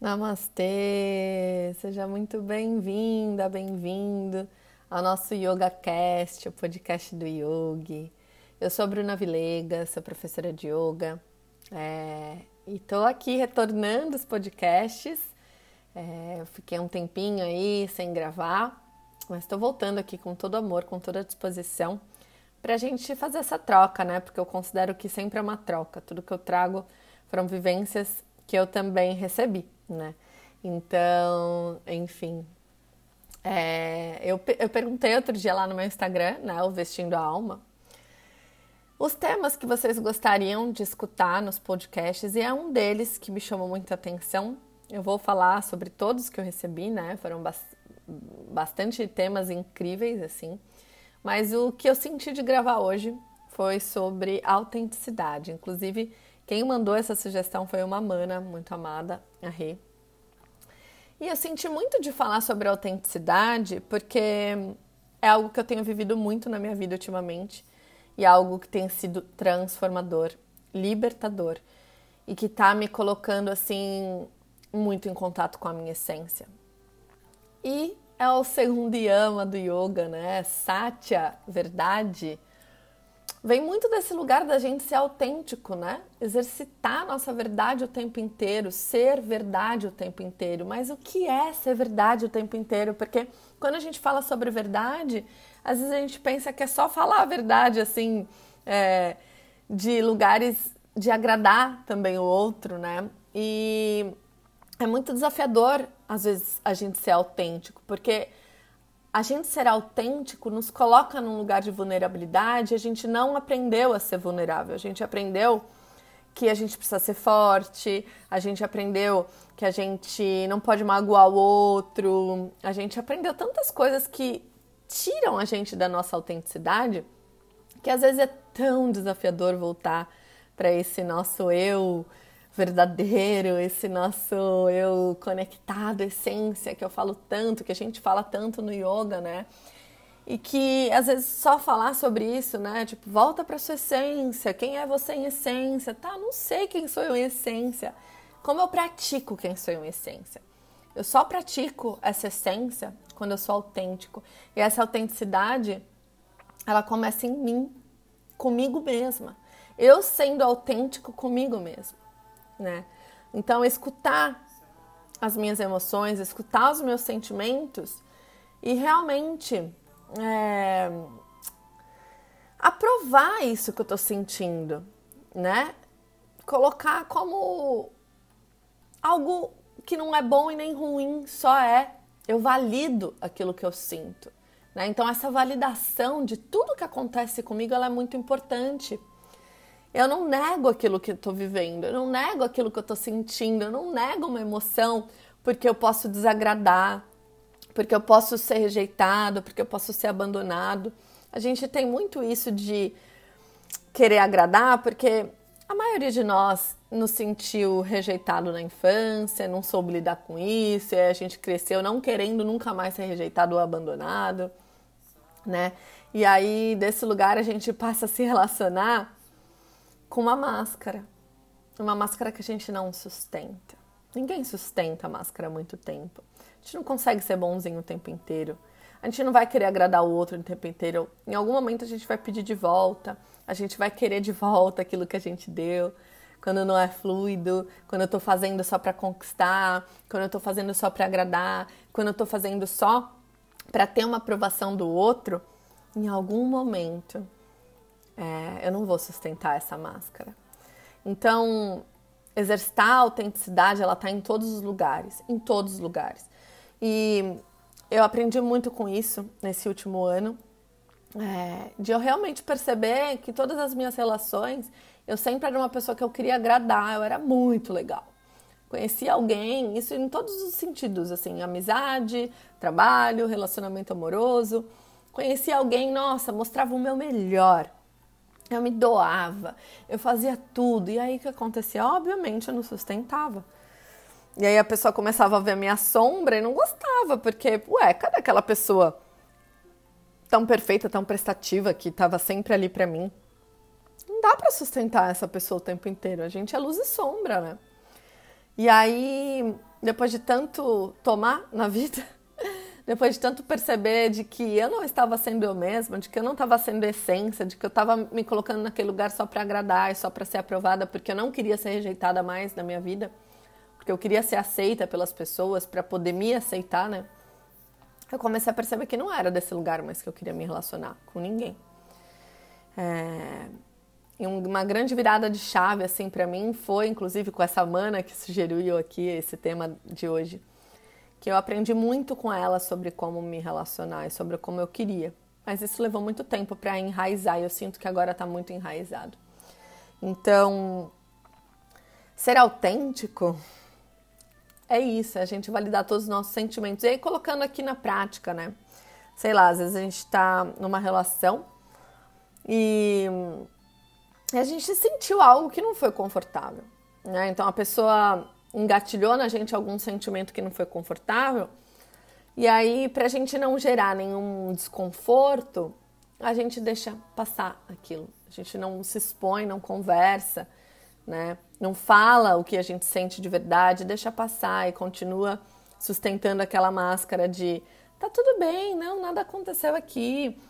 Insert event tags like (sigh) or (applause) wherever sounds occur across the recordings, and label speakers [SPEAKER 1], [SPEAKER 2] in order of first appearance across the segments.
[SPEAKER 1] Namastê! Seja muito bem-vinda, bem-vindo ao nosso YogaCast, o podcast do Yogi. Eu sou Bruna Vilega, sou professora de Yoga é, e estou aqui retornando os podcasts. É, fiquei um tempinho aí sem gravar, mas estou voltando aqui com todo amor, com toda a disposição para a gente fazer essa troca, né? Porque eu considero que sempre é uma troca. Tudo que eu trago foram vivências que eu também recebi né? Então, enfim. É, eu, eu perguntei outro dia lá no meu Instagram, né, o Vestindo a Alma, os temas que vocês gostariam de escutar nos podcasts, e é um deles que me chamou muita atenção. Eu vou falar sobre todos que eu recebi, né? Foram bastante temas incríveis, assim. Mas o que eu senti de gravar hoje foi sobre autenticidade. Inclusive, quem mandou essa sugestão foi uma mana muito amada, a. E eu senti muito de falar sobre autenticidade, porque é algo que eu tenho vivido muito na minha vida ultimamente e é algo que tem sido transformador, libertador e que está me colocando assim muito em contato com a minha essência. E é o segundo yama do yoga, né? Satya, verdade vem muito desse lugar da gente ser autêntico, né? Exercitar nossa verdade o tempo inteiro, ser verdade o tempo inteiro. Mas o que é ser verdade o tempo inteiro? Porque quando a gente fala sobre verdade, às vezes a gente pensa que é só falar a verdade, assim, é, de lugares de agradar também o outro, né? E é muito desafiador, às vezes, a gente ser autêntico, porque a gente ser autêntico nos coloca num lugar de vulnerabilidade, a gente não aprendeu a ser vulnerável, a gente aprendeu que a gente precisa ser forte, a gente aprendeu que a gente não pode magoar o outro, a gente aprendeu tantas coisas que tiram a gente da nossa autenticidade, que às vezes é tão desafiador voltar para esse nosso eu verdadeiro, esse nosso eu conectado, essência, que eu falo tanto, que a gente fala tanto no yoga, né? E que às vezes só falar sobre isso, né? Tipo, volta para sua essência, quem é você em essência? Tá, não sei quem sou eu em essência. Como eu pratico quem sou eu em essência? Eu só pratico essa essência quando eu sou autêntico. E essa autenticidade, ela começa em mim, comigo mesma. Eu sendo autêntico comigo mesmo né? Então, escutar as minhas emoções, escutar os meus sentimentos e realmente é, aprovar isso que eu tô sentindo, né? Colocar como algo que não é bom e nem ruim, só é. Eu valido aquilo que eu sinto. Né? Então, essa validação de tudo que acontece comigo é muito importante eu não nego aquilo que eu tô vivendo, eu não nego aquilo que eu tô sentindo, eu não nego uma emoção porque eu posso desagradar, porque eu posso ser rejeitado, porque eu posso ser abandonado. A gente tem muito isso de querer agradar, porque a maioria de nós nos sentiu rejeitado na infância, não soube lidar com isso, e a gente cresceu não querendo nunca mais ser rejeitado ou abandonado, né? E aí, desse lugar, a gente passa a se relacionar com uma máscara. Uma máscara que a gente não sustenta. Ninguém sustenta a máscara há muito tempo. A gente não consegue ser bonzinho o tempo inteiro. A gente não vai querer agradar o outro o tempo inteiro. Em algum momento a gente vai pedir de volta. A gente vai querer de volta aquilo que a gente deu. Quando não é fluido, quando eu tô fazendo só para conquistar, quando eu tô fazendo só para agradar, quando eu tô fazendo só para ter uma aprovação do outro, em algum momento é, eu não vou sustentar essa máscara. Então, exercitar a autenticidade, ela está em todos os lugares, em todos os lugares. E eu aprendi muito com isso nesse último ano, é, de eu realmente perceber que todas as minhas relações, eu sempre era uma pessoa que eu queria agradar, eu era muito legal. Conheci alguém, isso em todos os sentidos, assim, amizade, trabalho, relacionamento amoroso. Conheci alguém, nossa, mostrava o meu melhor. Eu me doava, eu fazia tudo. E aí o que acontecia? Obviamente eu não sustentava. E aí a pessoa começava a ver a minha sombra e não gostava, porque, ué, cadê aquela pessoa tão perfeita, tão prestativa que estava sempre ali para mim? Não dá para sustentar essa pessoa o tempo inteiro. A gente é luz e sombra, né? E aí, depois de tanto tomar na vida, depois de tanto perceber de que eu não estava sendo eu mesma, de que eu não estava sendo essência, de que eu estava me colocando naquele lugar só para agradar e só para ser aprovada, porque eu não queria ser rejeitada mais na minha vida, porque eu queria ser aceita pelas pessoas para poder me aceitar, né? Eu comecei a perceber que não era desse lugar mais que eu queria me relacionar com ninguém. É... E uma grande virada de chave assim para mim foi, inclusive, com essa mana que sugeriu aqui esse tema de hoje que eu aprendi muito com ela sobre como me relacionar e sobre como eu queria. Mas isso levou muito tempo para enraizar e eu sinto que agora está muito enraizado. Então, ser autêntico é isso, é a gente validar todos os nossos sentimentos. E aí, colocando aqui na prática, né? Sei lá, às vezes a gente está numa relação e a gente sentiu algo que não foi confortável. Né? Então, a pessoa engatilhou na gente algum sentimento que não foi confortável. E aí, para a gente não gerar nenhum desconforto, a gente deixa passar aquilo. A gente não se expõe, não conversa, né? Não fala o que a gente sente de verdade, deixa passar e continua sustentando aquela máscara de tá tudo bem, não, nada aconteceu aqui.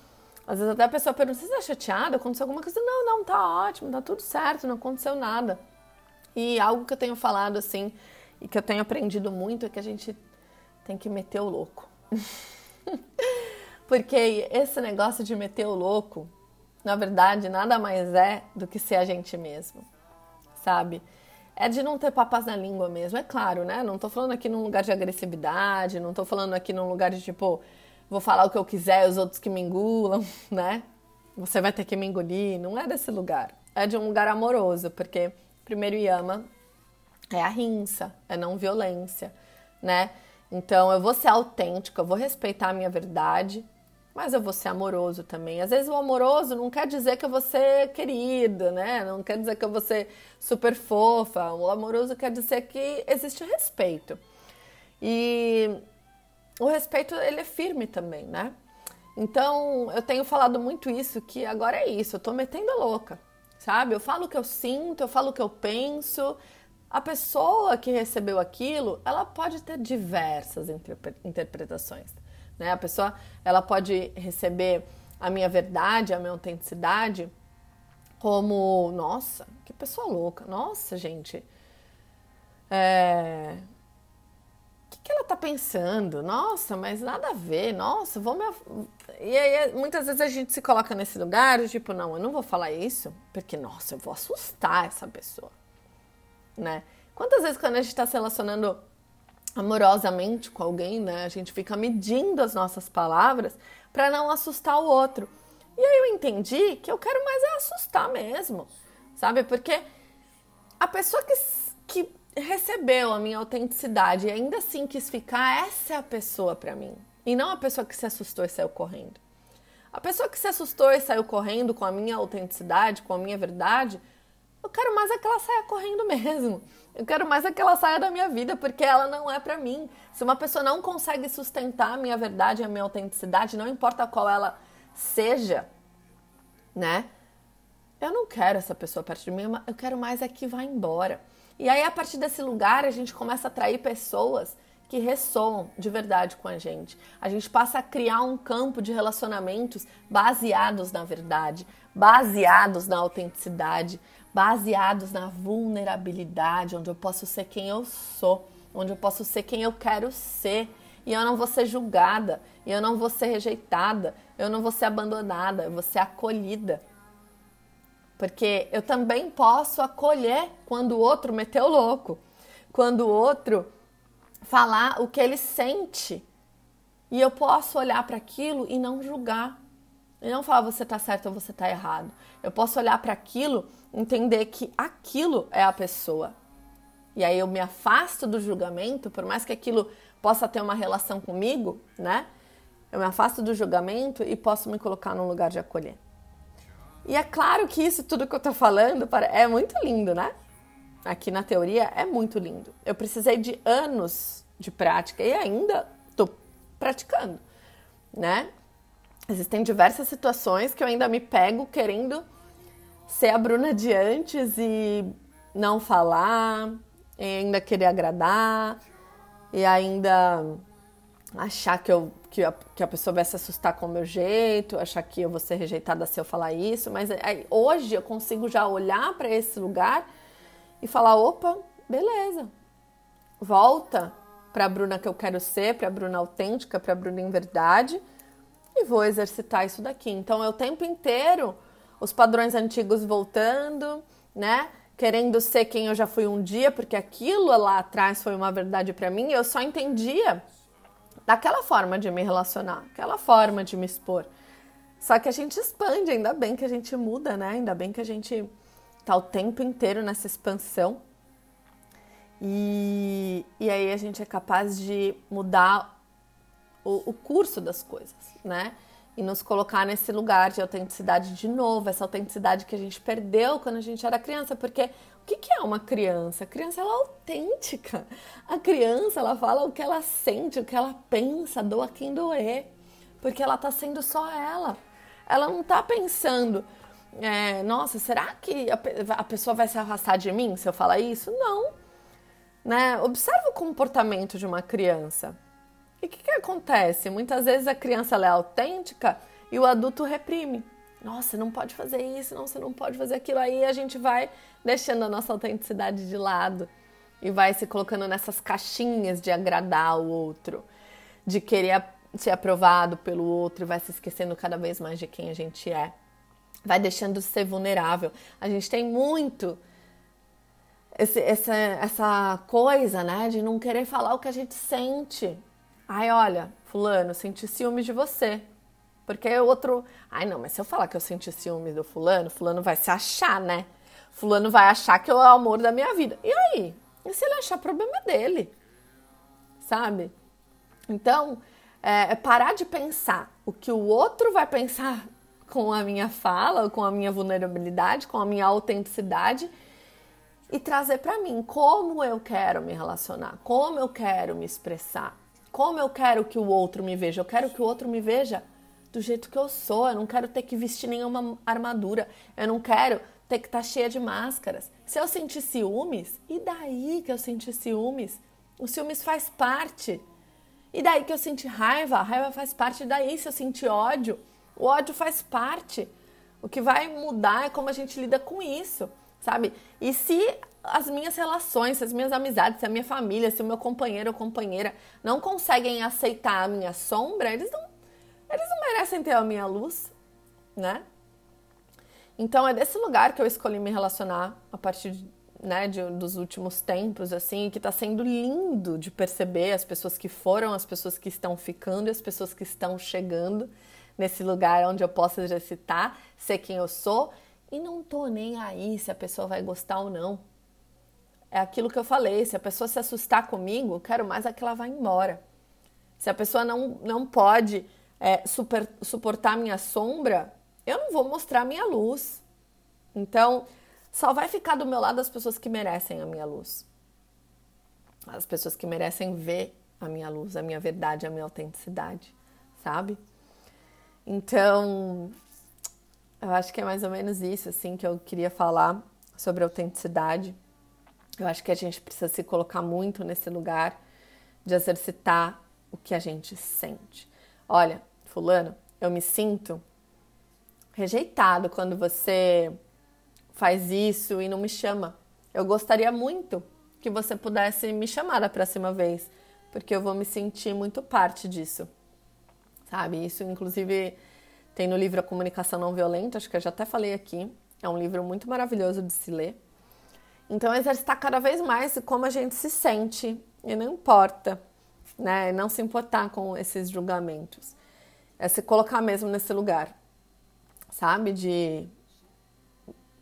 [SPEAKER 1] Às vezes até a pessoa pergunta, você está chateada? Aconteceu alguma coisa? Não, não, tá ótimo, tá tudo certo, não aconteceu nada. E algo que eu tenho falado assim e que eu tenho aprendido muito é que a gente tem que meter o louco. (laughs) Porque esse negócio de meter o louco, na verdade, nada mais é do que ser a gente mesmo, sabe? É de não ter papas na língua mesmo, é claro, né? Não tô falando aqui num lugar de agressividade, não tô falando aqui num lugar de tipo, vou falar o que eu quiser os outros que me engulam, (laughs) né? Você vai ter que me engolir. Não é desse lugar. É de um lugar amoroso, porque primeiro yama é a rinça, é não violência, né? Então eu vou ser autêntica, eu vou respeitar a minha verdade, mas eu vou ser amoroso também. Às vezes o amoroso não quer dizer que eu vou ser querida, né? Não quer dizer que eu vou ser super fofa. O amoroso quer dizer que existe respeito. E o respeito ele é firme também, né? Então eu tenho falado muito isso que agora é isso, eu tô metendo a louca sabe? Eu falo o que eu sinto, eu falo o que eu penso. A pessoa que recebeu aquilo, ela pode ter diversas interpretações, né? A pessoa, ela pode receber a minha verdade, a minha autenticidade como, nossa, que pessoa louca, nossa, gente, é, que ela tá pensando? Nossa, mas nada a ver. Nossa, vou me. E aí, muitas vezes a gente se coloca nesse lugar, tipo, não, eu não vou falar isso, porque, nossa, eu vou assustar essa pessoa, né? Quantas vezes quando a gente está se relacionando amorosamente com alguém, né, a gente fica medindo as nossas palavras para não assustar o outro. E aí eu entendi que eu quero mais é assustar mesmo, sabe? Porque a pessoa que, que recebeu a minha autenticidade e ainda assim quis ficar, essa é a pessoa para mim. E não a pessoa que se assustou e saiu correndo. A pessoa que se assustou e saiu correndo com a minha autenticidade, com a minha verdade, eu quero mais é que ela saia correndo mesmo. Eu quero mais é que ela saia da minha vida, porque ela não é para mim. Se uma pessoa não consegue sustentar a minha verdade a minha autenticidade, não importa qual ela seja, né? Eu não quero essa pessoa perto de mim, eu quero mais é que vá embora. E aí, a partir desse lugar, a gente começa a atrair pessoas que ressoam de verdade com a gente. A gente passa a criar um campo de relacionamentos baseados na verdade, baseados na autenticidade, baseados na vulnerabilidade, onde eu posso ser quem eu sou, onde eu posso ser quem eu quero ser. E eu não vou ser julgada, e eu não vou ser rejeitada, eu não vou ser abandonada, eu vou ser acolhida. Porque eu também posso acolher quando o outro meteu louco, quando o outro falar o que ele sente. E eu posso olhar para aquilo e não julgar. E não falar você tá certo ou você tá errado. Eu posso olhar para aquilo, entender que aquilo é a pessoa. E aí eu me afasto do julgamento, por mais que aquilo possa ter uma relação comigo, né? Eu me afasto do julgamento e posso me colocar num lugar de acolher. E é claro que isso tudo que eu tô falando é muito lindo, né? Aqui na teoria é muito lindo. Eu precisei de anos de prática e ainda tô praticando, né? Existem diversas situações que eu ainda me pego querendo ser a Bruna de antes e não falar, e ainda querer agradar, e ainda achar que, eu, que, a, que a pessoa vai se assustar com o meu jeito, achar que eu vou ser rejeitada se eu falar isso, mas aí, hoje eu consigo já olhar para esse lugar e falar: opa, beleza, volta para a Bruna que eu quero ser, para a Bruna autêntica, para a Bruna em verdade, e vou exercitar isso daqui. Então é o tempo inteiro os padrões antigos voltando, né? Querendo ser quem eu já fui um dia, porque aquilo lá atrás foi uma verdade para mim, eu só entendia daquela forma de me relacionar, aquela forma de me expor. Só que a gente expande, ainda bem que a gente muda, né? Ainda bem que a gente tá o tempo inteiro nessa expansão. E, e aí a gente é capaz de mudar o, o curso das coisas, né? E nos colocar nesse lugar de autenticidade de novo, essa autenticidade que a gente perdeu quando a gente era criança, porque o que, que é uma criança? A criança ela é autêntica. A criança ela fala o que ela sente, o que ela pensa, doa quem doer, porque ela tá sendo só ela. Ela não tá pensando, é, nossa, será que a, pessoa vai se afastar de mim se eu falar isso? Não. Né? Observa o comportamento de uma criança. E o que, que acontece? Muitas vezes a criança é autêntica e o adulto reprime. Nossa, não pode fazer isso, não, você não pode fazer aquilo. Aí a gente vai deixando a nossa autenticidade de lado e vai se colocando nessas caixinhas de agradar o outro, de querer ser aprovado pelo outro e vai se esquecendo cada vez mais de quem a gente é. Vai deixando de ser vulnerável. A gente tem muito esse, essa, essa coisa, né, de não querer falar o que a gente sente. Ai, olha, fulano, senti ciúmes de você. Porque o outro, ai não, mas se eu falar que eu senti ciúmes do fulano, fulano vai se achar, né? Fulano vai achar que eu é o amor da minha vida. E aí? E se ele achar problema é dele? Sabe? Então, é, é parar de pensar o que o outro vai pensar com a minha fala, com a minha vulnerabilidade, com a minha autenticidade e trazer para mim como eu quero me relacionar, como eu quero me expressar, como eu quero que o outro me veja. Eu quero que o outro me veja do jeito que eu sou. Eu não quero ter que vestir nenhuma armadura. Eu não quero ter que estar tá cheia de máscaras. Se eu sentir ciúmes, e daí que eu senti ciúmes? O ciúmes faz parte. E daí que eu senti raiva, a raiva faz parte. E daí se eu sentir ódio, o ódio faz parte. O que vai mudar é como a gente lida com isso, sabe? E se as minhas relações, se as minhas amizades, se a minha família, se o meu companheiro ou companheira não conseguem aceitar a minha sombra, eles não, eles não merecem ter a minha luz, né? Então é desse lugar que eu escolhi me relacionar a partir né, de, dos últimos tempos, assim, que está sendo lindo de perceber as pessoas que foram, as pessoas que estão ficando e as pessoas que estão chegando nesse lugar onde eu posso exercitar, ser quem eu sou e não tô nem aí se a pessoa vai gostar ou não. É aquilo que eu falei, se a pessoa se assustar comigo, eu quero mais é que ela vá embora. Se a pessoa não, não pode é, super, suportar minha sombra, eu não vou mostrar minha luz. Então, só vai ficar do meu lado as pessoas que merecem a minha luz. As pessoas que merecem ver a minha luz, a minha verdade, a minha autenticidade, sabe? Então, eu acho que é mais ou menos isso assim que eu queria falar sobre autenticidade. Eu acho que a gente precisa se colocar muito nesse lugar de exercitar o que a gente sente. Olha, fulano, eu me sinto rejeitado quando você faz isso e não me chama. Eu gostaria muito que você pudesse me chamar da próxima vez, porque eu vou me sentir muito parte disso. Sabe? Isso, inclusive, tem no livro A Comunicação Não Violenta, acho que eu já até falei aqui. É um livro muito maravilhoso de se ler. Então, exercitar cada vez mais como a gente se sente, e não importa, né? Não se importar com esses julgamentos. É se colocar mesmo nesse lugar sabe? De,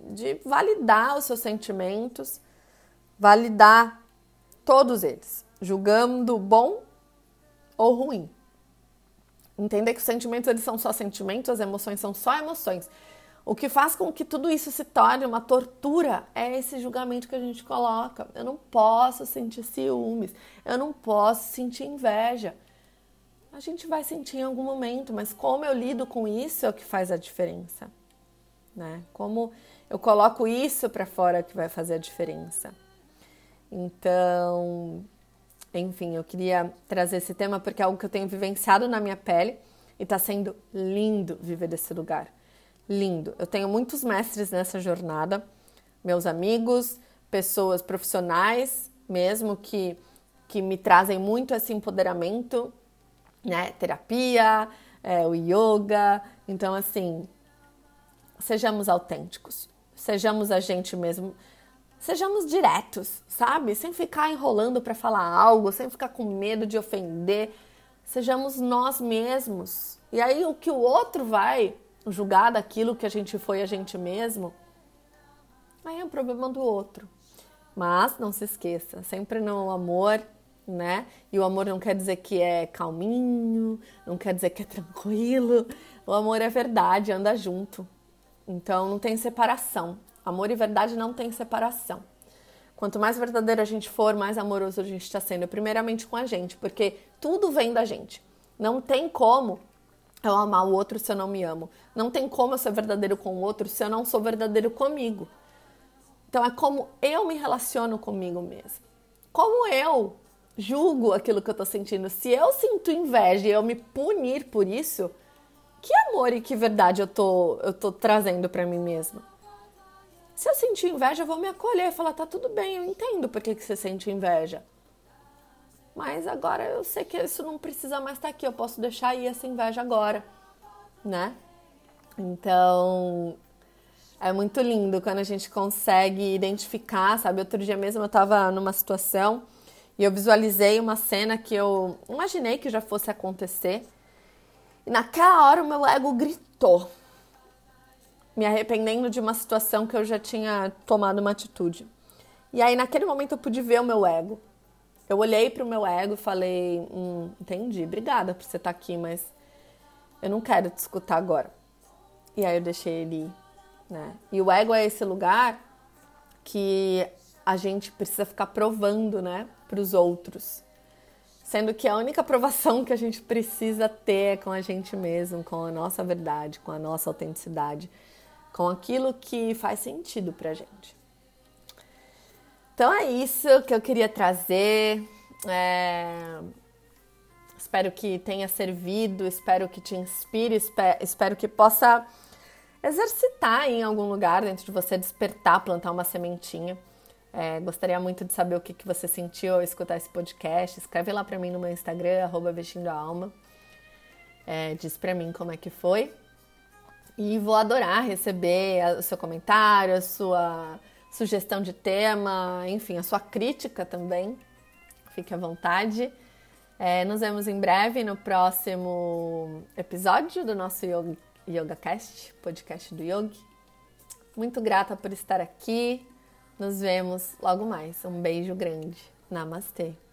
[SPEAKER 1] de validar os seus sentimentos, validar todos eles, julgando bom ou ruim. Entender que os sentimentos eles são só sentimentos, as emoções são só emoções. O que faz com que tudo isso se torne uma tortura é esse julgamento que a gente coloca. Eu não posso sentir ciúmes, eu não posso sentir inveja a gente vai sentir em algum momento, mas como eu lido com isso é o que faz a diferença, né? Como eu coloco isso para fora que vai fazer a diferença. Então, enfim, eu queria trazer esse tema porque é algo que eu tenho vivenciado na minha pele e está sendo lindo viver desse lugar. Lindo. Eu tenho muitos mestres nessa jornada, meus amigos, pessoas profissionais mesmo que, que me trazem muito esse empoderamento, né? Terapia, é, o yoga. Então, assim, sejamos autênticos, sejamos a gente mesmo sejamos diretos, sabe? Sem ficar enrolando para falar algo, sem ficar com medo de ofender. Sejamos nós mesmos. E aí o que o outro vai julgar daquilo que a gente foi a gente mesmo, aí é um problema do outro. Mas não se esqueça, sempre no amor, né? E o amor não quer dizer que é calminho, não quer dizer que é tranquilo. O amor é verdade, anda junto. Então não tem separação. Amor e verdade não tem separação. Quanto mais verdadeiro a gente for, mais amoroso a gente está sendo, primeiramente com a gente, porque tudo vem da gente. Não tem como eu amar o outro se eu não me amo. Não tem como eu ser verdadeiro com o outro se eu não sou verdadeiro comigo. Então é como eu me relaciono comigo mesmo. Como eu julgo aquilo que eu tô sentindo. Se eu sinto inveja e eu me punir por isso, que amor e que verdade eu tô, eu tô trazendo para mim mesma? Se eu sentir inveja, eu vou me acolher e falar: tá tudo bem, eu entendo por que, que você sente inveja. Mas agora eu sei que isso não precisa mais estar tá aqui, eu posso deixar aí essa inveja agora, né? Então, é muito lindo quando a gente consegue identificar, sabe? Outro dia mesmo eu tava numa situação e eu visualizei uma cena que eu imaginei que já fosse acontecer. E naquela hora o meu ego gritou me arrependendo de uma situação que eu já tinha tomado uma atitude. E aí, naquele momento, eu pude ver o meu ego. Eu olhei para o meu ego e falei: hum, entendi, obrigada por você estar tá aqui, mas eu não quero te escutar agora. E aí, eu deixei ele ir. Né? E o ego é esse lugar que a gente precisa ficar provando né, para os outros. Sendo que a única aprovação que a gente precisa ter é com a gente mesmo, com a nossa verdade, com a nossa autenticidade com aquilo que faz sentido pra gente. Então é isso que eu queria trazer. É... Espero que tenha servido, espero que te inspire, espero que possa exercitar em algum lugar dentro de você, despertar, plantar uma sementinha. É, gostaria muito de saber o que, que você sentiu ao escutar esse podcast. Escreve lá para mim no meu Instagram, arroba Vestindo a Alma. É, diz para mim como é que foi. E vou adorar receber o seu comentário, a sua sugestão de tema, enfim, a sua crítica também. Fique à vontade. É, nos vemos em breve no próximo episódio do nosso Yoga, YogaCast, podcast do Yogi. Muito grata por estar aqui. Nos vemos logo mais. Um beijo grande. Namastê.